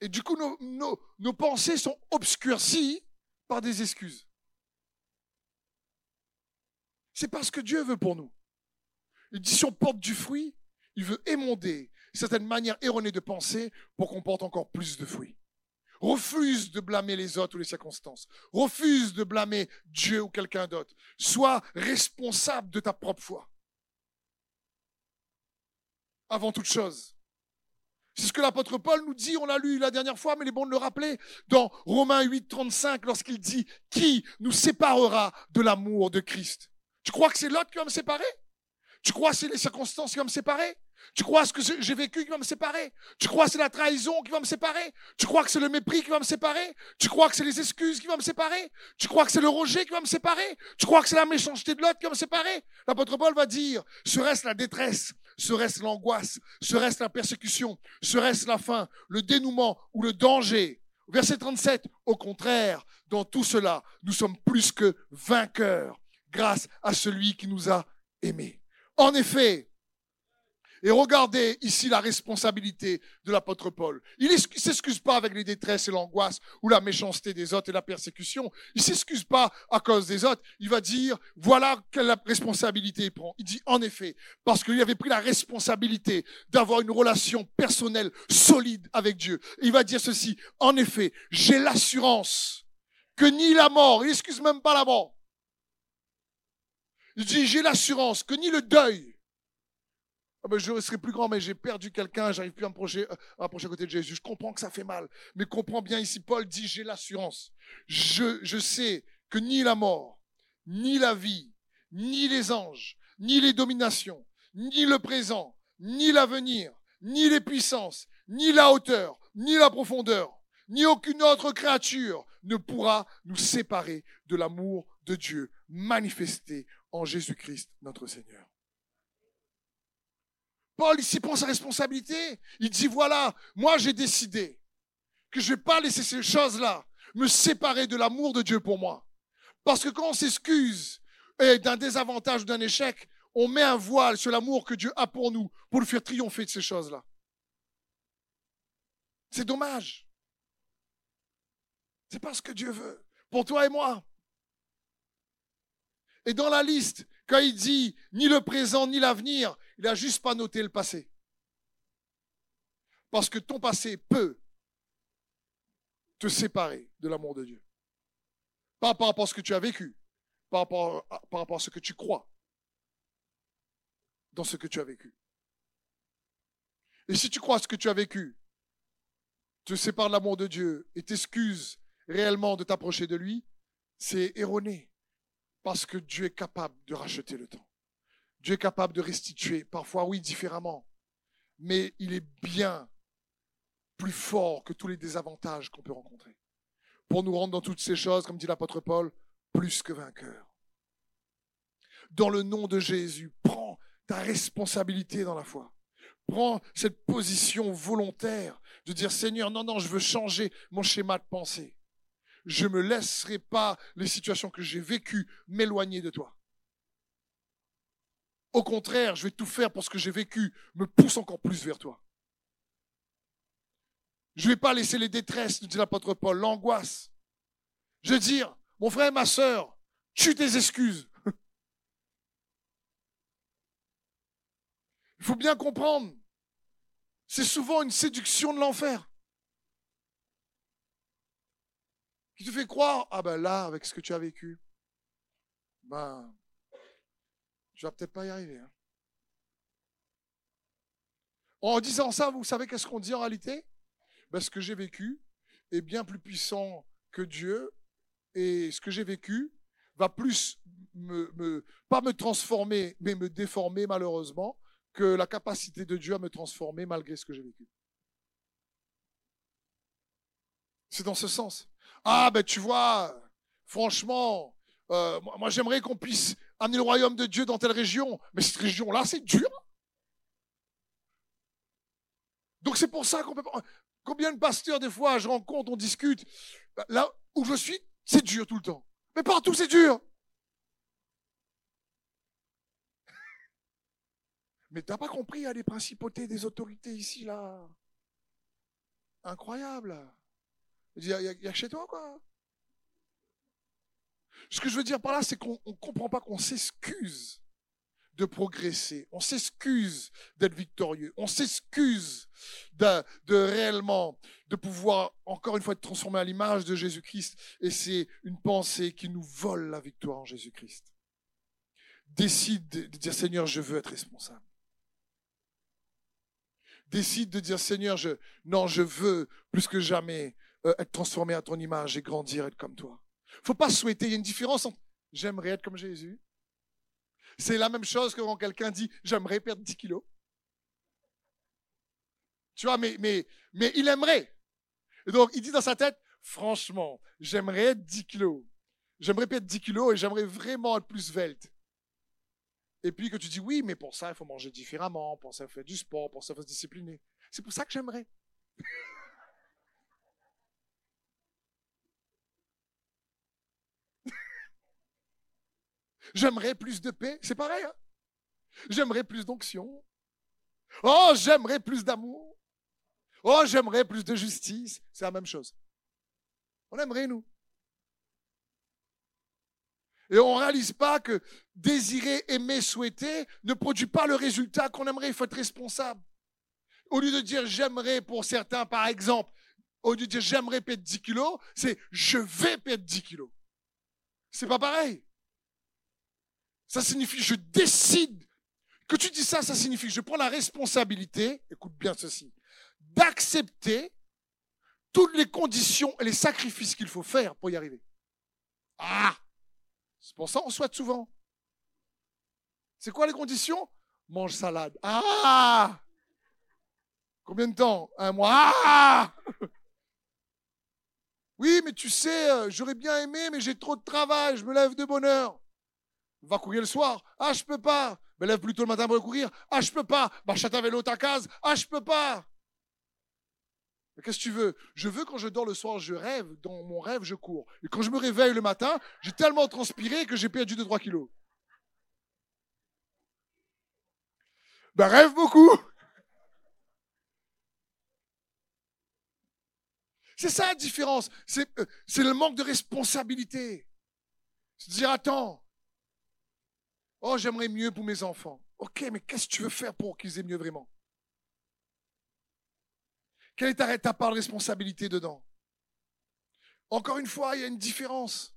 Et du coup, nos, nos, pensées sont obscurcies par des excuses. C'est pas ce que Dieu veut pour nous. Il dit si on porte du fruit, il veut émonder certaines manières erronées de penser pour qu'on porte encore plus de fruits. Refuse de blâmer les autres ou les circonstances. Refuse de blâmer Dieu ou quelqu'un d'autre. Sois responsable de ta propre foi. Avant toute chose. C'est ce que l'apôtre Paul nous dit, on l'a lu la dernière fois, mais il est bon de le rappeler, dans Romains 8, 35, lorsqu'il dit, qui nous séparera de l'amour de Christ? Tu crois que c'est l'autre qui va me séparer? Tu crois que c'est les circonstances qui vont me séparer? Tu crois ce que j'ai vécu qui va me séparer? Tu crois que c'est la trahison qui va me séparer? Tu crois que c'est le mépris qui va me séparer? Tu crois que c'est les excuses qui vont me séparer? Tu crois que c'est le rejet qui va me séparer? Tu crois que c'est la méchanceté de l'autre qui va me séparer? L'apôtre Paul va dire, serait-ce la détresse? Serait-ce l'angoisse? Serait-ce la persécution? Serait-ce la faim? Le dénouement ou le danger? Verset 37, au contraire, dans tout cela, nous sommes plus que vainqueurs grâce à celui qui nous a aimés. En effet, et regardez ici la responsabilité de l'apôtre Paul. Il ne s'excuse pas avec les détresses et l'angoisse ou la méchanceté des autres et la persécution. Il s'excuse pas à cause des autres. Il va dire, voilà quelle responsabilité il prend. Il dit, en effet, parce qu'il avait pris la responsabilité d'avoir une relation personnelle solide avec Dieu. il va dire ceci, en effet, j'ai l'assurance que ni la mort, il n'excuse même pas la mort. Il dit, j'ai l'assurance que ni le deuil, ah ben, je serai plus grand, mais j'ai perdu quelqu'un, j'arrive plus à me approcher, euh, à à côté de Jésus. Je comprends que ça fait mal, mais comprends bien ici, Paul dit, j'ai l'assurance. Je, je sais que ni la mort, ni la vie, ni les anges, ni les dominations, ni le présent, ni l'avenir, ni les puissances, ni la hauteur, ni la profondeur, ni aucune autre créature ne pourra nous séparer de l'amour de Dieu manifesté en Jésus-Christ notre Seigneur. Paul ici prend sa responsabilité. Il dit, voilà, moi j'ai décidé que je ne vais pas laisser ces choses-là me séparer de l'amour de Dieu pour moi. Parce que quand on s'excuse d'un désavantage ou d'un échec, on met un voile sur l'amour que Dieu a pour nous, pour le faire triompher de ces choses-là. C'est dommage. C'est pas ce que Dieu veut pour toi et moi. Et dans la liste, quand il dit ni le présent ni l'avenir, il n'a juste pas noté le passé. Parce que ton passé peut te séparer de l'amour de Dieu. Pas par rapport à ce que tu as vécu, par rapport à, par rapport à ce que tu crois dans ce que tu as vécu. Et si tu crois ce que tu as vécu, te sépare de l'amour de Dieu et t'excuses réellement de t'approcher de lui, c'est erroné. Parce que Dieu est capable de racheter le temps. Dieu est capable de restituer, parfois oui, différemment. Mais il est bien plus fort que tous les désavantages qu'on peut rencontrer. Pour nous rendre dans toutes ces choses, comme dit l'apôtre Paul, plus que vainqueurs. Dans le nom de Jésus, prends ta responsabilité dans la foi. Prends cette position volontaire de dire Seigneur, non, non, je veux changer mon schéma de pensée. Je me laisserai pas les situations que j'ai vécues m'éloigner de toi. Au contraire, je vais tout faire pour ce que j'ai vécu me pousse encore plus vers toi. Je ne vais pas laisser les détresses, nous dit l'apôtre Paul, l'angoisse. Je vais dire, mon frère et ma sœur, tue tes excuses. Il faut bien comprendre, c'est souvent une séduction de l'enfer. Qui te fait croire, ah ben là, avec ce que tu as vécu, ben, tu vas peut-être pas y arriver. Hein. En disant ça, vous savez qu'est-ce qu'on dit en réalité? Ben, Ce que j'ai vécu est bien plus puissant que Dieu et ce que j'ai vécu va plus me, me, pas me transformer, mais me déformer malheureusement, que la capacité de Dieu à me transformer malgré ce que j'ai vécu. C'est dans ce sens. Ah ben tu vois, franchement, euh, moi j'aimerais qu'on puisse amener le royaume de Dieu dans telle région, mais cette région-là, c'est dur. Donc c'est pour ça qu'on peut Combien de pasteurs, des fois, je rencontre, on discute. Bah, là où je suis, c'est dur tout le temps. Mais partout, c'est dur. Mais t'as pas compris, il y a des principautés, des autorités ici, là? Incroyable. Il y, a, chez toi, quoi. Ce que je veux dire par là, c'est qu'on ne comprend pas qu'on s'excuse de progresser, on s'excuse d'être victorieux, on s'excuse de, réellement, de pouvoir encore une fois être transformé à l'image de Jésus-Christ. Et c'est une pensée qui nous vole la victoire en Jésus-Christ. Décide de dire Seigneur, je veux être responsable. Décide de dire Seigneur, non, je veux plus que jamais euh, être transformé à ton image et grandir, être comme toi. Faut pas souhaiter. Il y a une différence entre j'aimerais être comme Jésus c'est la même chose que quand quelqu'un dit j'aimerais perdre 10 kilos. Tu vois, mais, il aimerait. Et donc, il dit dans sa tête, franchement, j'aimerais 10 kilos. J'aimerais perdre 10 kilos et j'aimerais vraiment être plus svelte. Et puis que tu dis oui, mais pour ça, il faut manger différemment, pour ça, il faut faire du sport, pour ça, il faut se discipliner. C'est pour ça que j'aimerais. J'aimerais plus de paix, c'est pareil. Hein j'aimerais plus d'onction. Oh, j'aimerais plus d'amour. Oh, j'aimerais plus de justice. C'est la même chose. On aimerait, nous. Et on ne réalise pas que désirer, aimer, souhaiter ne produit pas le résultat qu'on aimerait. Il faut être responsable. Au lieu de dire j'aimerais pour certains, par exemple, au lieu de dire j'aimerais perdre 10 kilos, c'est je vais perdre 10 kilos. C'est pas pareil. Ça signifie je décide. Que tu dis ça, ça signifie je prends la responsabilité, écoute bien ceci, d'accepter toutes les conditions et les sacrifices qu'il faut faire pour y arriver. Ah C'est pour ça qu'on souhaite souvent. C'est quoi les conditions? Mange salade. Ah Combien de temps? Un mois. Ah Oui, mais tu sais, euh, j'aurais bien aimé, mais j'ai trop de travail, je me lève de bonne heure va courir le soir. Ah, je peux pas. Me lève plutôt le matin pour courir. Ah, je peux pas. Un vélo ta case. Ah, je peux pas. Mais qu'est-ce que tu veux? Je veux quand je dors le soir, je rêve. Dans mon rêve, je cours. Et quand je me réveille le matin, j'ai tellement transpiré que j'ai perdu 2-3 kilos. Ben, rêve beaucoup. C'est ça la différence. C'est euh, le manque de responsabilité. Se dire, attends, Oh, j'aimerais mieux pour mes enfants. Ok, mais qu'est-ce que tu veux faire pour qu'ils aient mieux vraiment? Quelle est ta, ta part de responsabilité dedans? Encore une fois, il y a une différence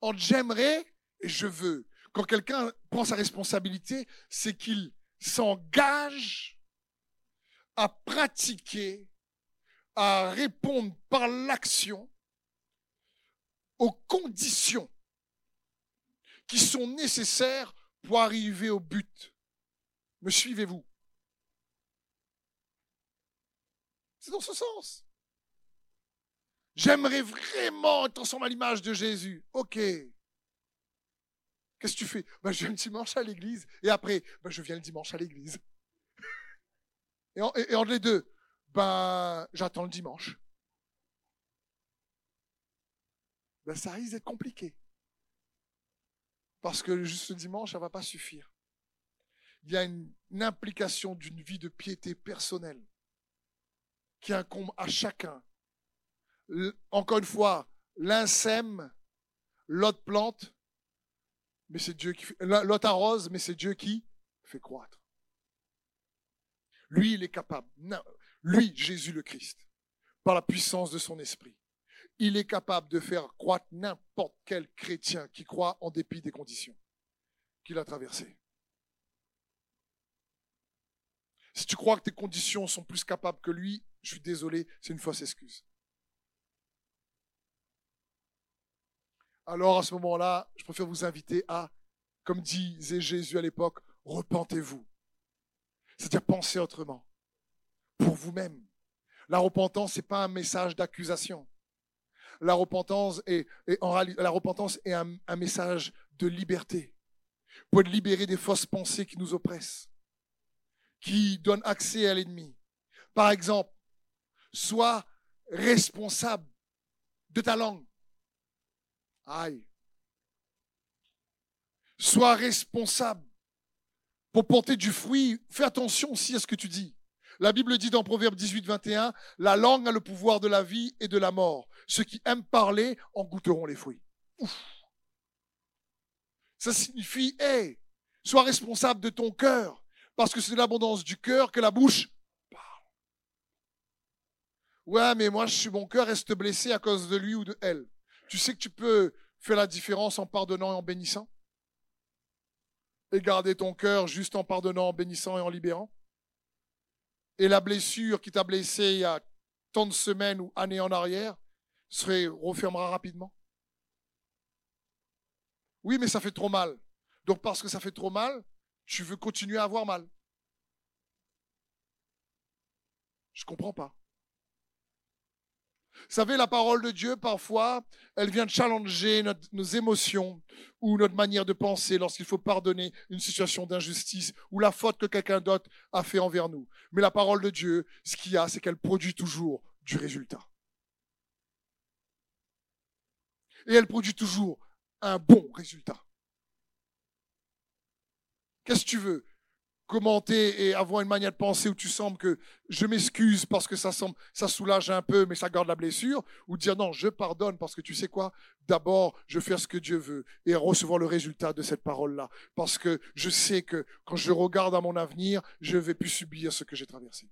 entre j'aimerais et je veux. Quand quelqu'un prend sa responsabilité, c'est qu'il s'engage à pratiquer, à répondre par l'action aux conditions qui sont nécessaires pour arriver au but. Me suivez-vous? C'est dans ce sens. J'aimerais vraiment être transformé à l'image de Jésus. Ok. Qu'est-ce que tu fais? Ben, Je viens le dimanche à l'église et après, ben, je viens le dimanche à l'église. Et, entre les deux, ben, j'attends le dimanche. ben ça risque d'être compliqué. Parce que le juste dimanche, ça ne va pas suffire. Il y a une, implication d'une vie de piété personnelle qui incombe à chacun. Encore une fois, l'un sème, l'autre plante, mais c'est Dieu qui l'autre arrose, mais c'est Dieu qui fait croître. Lui, il est capable. Lui, Jésus le Christ, par la puissance de son esprit, il est capable de faire croître n'importe quel chrétien qui croit en dépit des conditions qu'il a traversées. Si tu crois que tes conditions sont plus capables que lui, je suis désolé, c'est une fausse excuse. Alors à ce moment-là, je préfère vous inviter à, comme disait Jésus à l'époque, repentez-vous. C'est-à-dire pensez autrement, pour vous-même. La repentance, ce n'est pas un message d'accusation. La repentance est, en la repentance est un, un message de liberté, pour être libéré des fausses pensées qui nous oppressent, qui donnent accès à l'ennemi. Par exemple, sois responsable de ta langue. Aïe. Sois responsable pour porter du fruit. Fais attention aussi à ce que tu dis. La Bible dit dans Proverbe 18, 21, la langue a le pouvoir de la vie et de la mort. Ceux qui aiment parler en goûteront les fruits. Ça signifie, hé, sois responsable de ton cœur, parce que c'est de l'abondance du cœur que la bouche parle. Ouais, mais moi, je suis, mon cœur reste blessé à cause de lui ou de elle. Tu sais que tu peux faire la différence en pardonnant et en bénissant? Et garder ton cœur juste en pardonnant, en bénissant et en libérant? Et la blessure qui t'a blessé il y a tant de semaines ou années en arrière serait refermera rapidement Oui, mais ça fait trop mal. Donc parce que ça fait trop mal, tu veux continuer à avoir mal. Je comprends pas. Vous savez, la parole de Dieu, parfois, elle vient challenger nos émotions ou notre manière de penser lorsqu'il faut pardonner une situation d'injustice ou la faute que quelqu'un d'autre a fait envers nous. Mais la parole de Dieu, ce qu'il y a, c'est qu'elle produit toujours du résultat. Et elle produit toujours un bon résultat. Qu'est-ce que tu veux? Commenter et avoir une manière de penser où tu sembles que je m'excuse parce que ça semble, ça soulage un peu, mais ça garde la blessure, ou dire non, je pardonne parce que tu sais quoi, d'abord, je fais ce que Dieu veut et recevoir le résultat de cette parole-là. Parce que je sais que quand je regarde à mon avenir, je vais plus subir ce que j'ai traversé.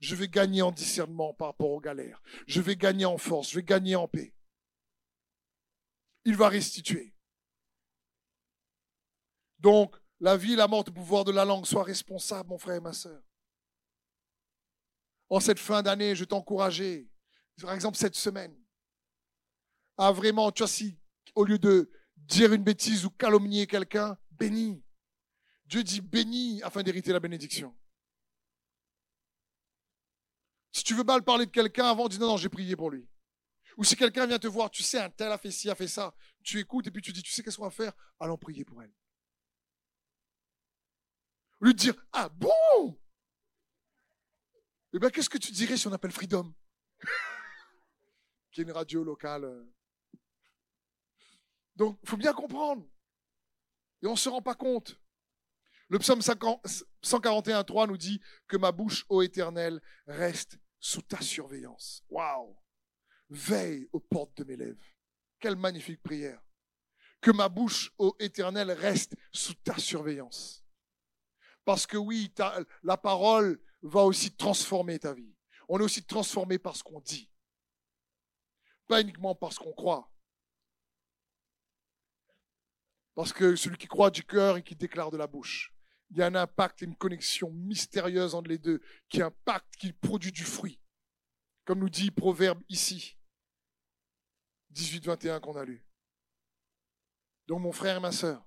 Je vais gagner en discernement par rapport aux galères. Je vais gagner en force. Je vais gagner en paix. Il va restituer. Donc, la vie, la mort, le pouvoir de la langue. Sois responsable, mon frère et ma soeur. En cette fin d'année, je t'encourageais, par exemple cette semaine, à vraiment, tu vois, si au lieu de dire une bêtise ou calomnier quelqu'un, bénis. Dieu dit bénis afin d'hériter la bénédiction. Si tu veux mal parler de quelqu'un avant, dis non, non, j'ai prié pour lui. Ou si quelqu'un vient te voir, tu sais, un tel a fait ci, a fait ça, tu écoutes et puis tu dis, tu sais qu'est-ce qu'on va faire? Allons prier pour elle. Au lieu de dire Ah bon Eh bien, qu'est-ce que tu dirais si on appelle Freedom? Qui est une radio locale. Euh. Donc, il faut bien comprendre. Et on ne se rend pas compte. Le psaume 141.3 nous dit que ma bouche, ô éternel, reste sous ta surveillance. Waouh Veille aux portes de mes lèvres. Quelle magnifique prière. Que ma bouche, ô éternel, reste sous ta surveillance. Parce que oui, la parole va aussi transformer ta vie. On est aussi transformé par ce qu'on dit. Pas uniquement par ce qu'on croit. Parce que celui qui croit du cœur et qui déclare de la bouche, il y a un impact, une connexion mystérieuse entre les deux, qui impacte, qui produit du fruit. Comme nous dit Proverbe ici, 18-21 qu'on a lu. Donc mon frère et ma sœur,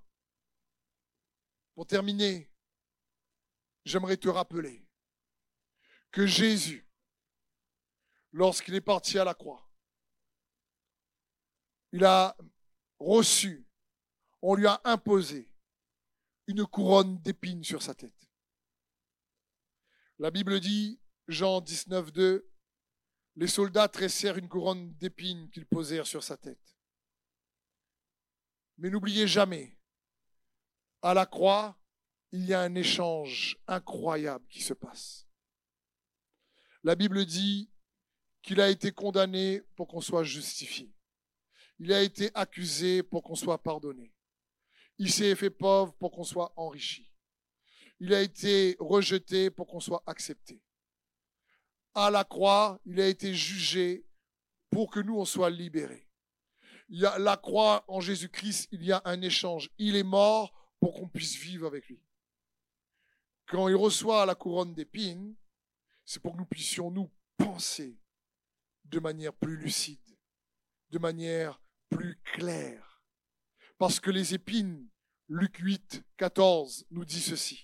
pour terminer, j'aimerais te rappeler que Jésus, lorsqu'il est parti à la croix, il a reçu, on lui a imposé une couronne d'épines sur sa tête. La Bible dit, Jean 19, 2, les soldats tressèrent une couronne d'épines qu'ils posèrent sur sa tête. Mais n'oubliez jamais, à la croix, il y a un échange incroyable qui se passe. La Bible dit qu'il a été condamné pour qu'on soit justifié. Il a été accusé pour qu'on soit pardonné. Il s'est fait pauvre pour qu'on soit enrichi. Il a été rejeté pour qu'on soit accepté. À la croix, il a été jugé pour que nous, on soit libérés. Il y a la croix en Jésus-Christ, il y a un échange. Il est mort pour qu'on puisse vivre avec lui. Quand il reçoit la couronne d'épines, c'est pour que nous puissions nous penser de manière plus lucide, de manière plus claire. Parce que les épines, Luc 8, 14 nous dit ceci.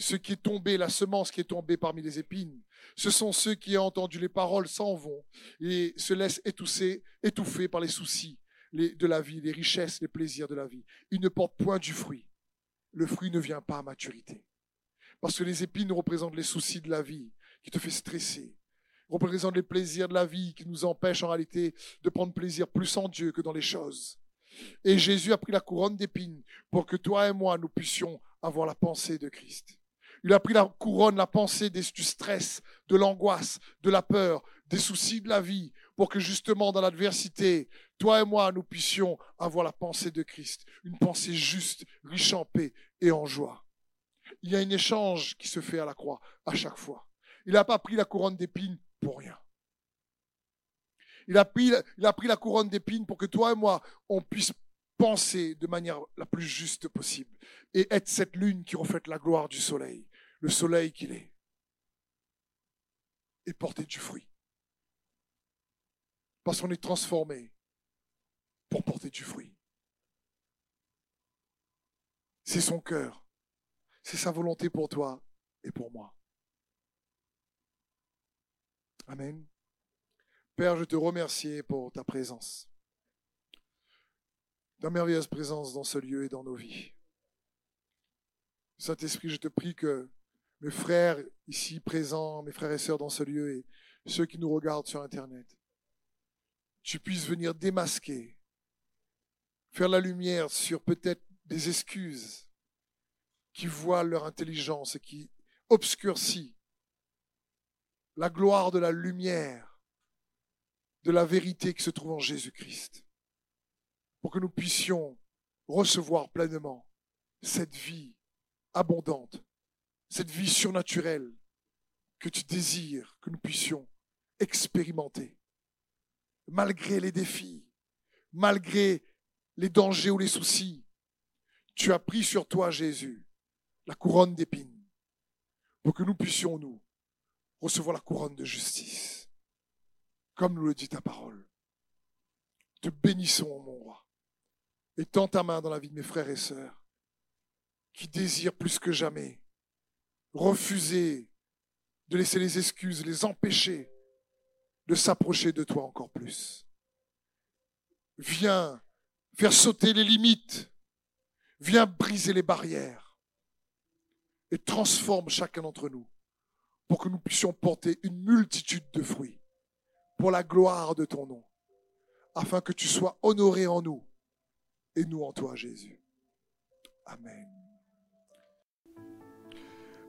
Ce qui est tombé, la semence qui est tombée parmi les épines, ce sont ceux qui ont entendu les paroles s'en vont et se laissent étouffer par les soucis de la vie, les richesses, les plaisirs de la vie. Ils ne portent point du fruit. Le fruit ne vient pas à maturité. Parce que les épines représentent les soucis de la vie qui te fait stresser, représentent les plaisirs de la vie qui nous empêchent en réalité de prendre plaisir plus en Dieu que dans les choses. Et Jésus a pris la couronne d'épines pour que toi et moi, nous puissions avoir la pensée de Christ. Il a pris la couronne, la pensée du stress, de l'angoisse, de la peur, des soucis de la vie, pour que justement dans l'adversité, toi et moi, nous puissions avoir la pensée de Christ, une pensée juste, riche en paix et en joie. Il y a un échange qui se fait à la croix à chaque fois. Il n'a pas pris la couronne d'épines pour rien. Il a, pris, il a pris la couronne d'épines pour que toi et moi, on puisse penser de manière la plus juste possible et être cette lune qui reflète la gloire du soleil, le soleil qu'il est, et porter du fruit. Parce qu'on est transformé pour porter du fruit. C'est son cœur, c'est sa volonté pour toi et pour moi. Amen. Père, je te remercie pour ta présence, ta merveilleuse présence dans ce lieu et dans nos vies. Saint-Esprit, je te prie que mes frères ici présents, mes frères et sœurs dans ce lieu et ceux qui nous regardent sur Internet, tu puisses venir démasquer, faire la lumière sur peut-être des excuses qui voilent leur intelligence et qui obscurcissent la gloire de la lumière, de la vérité qui se trouve en Jésus-Christ, pour que nous puissions recevoir pleinement cette vie abondante, cette vie surnaturelle que tu désires que nous puissions expérimenter, malgré les défis, malgré les dangers ou les soucis. Tu as pris sur toi, Jésus, la couronne d'épines, pour que nous puissions, nous, recevoir la couronne de justice, comme nous le dit ta parole. Te bénissons, mon roi. Et tends ta main dans la vie de mes frères et sœurs qui désirent plus que jamais refuser de laisser les excuses, les empêcher de s'approcher de toi encore plus. Viens faire sauter les limites. Viens briser les barrières et transforme chacun d'entre nous pour que nous puissions porter une multitude de fruits pour la gloire de ton nom, afin que tu sois honoré en nous et nous en toi, Jésus. Amen.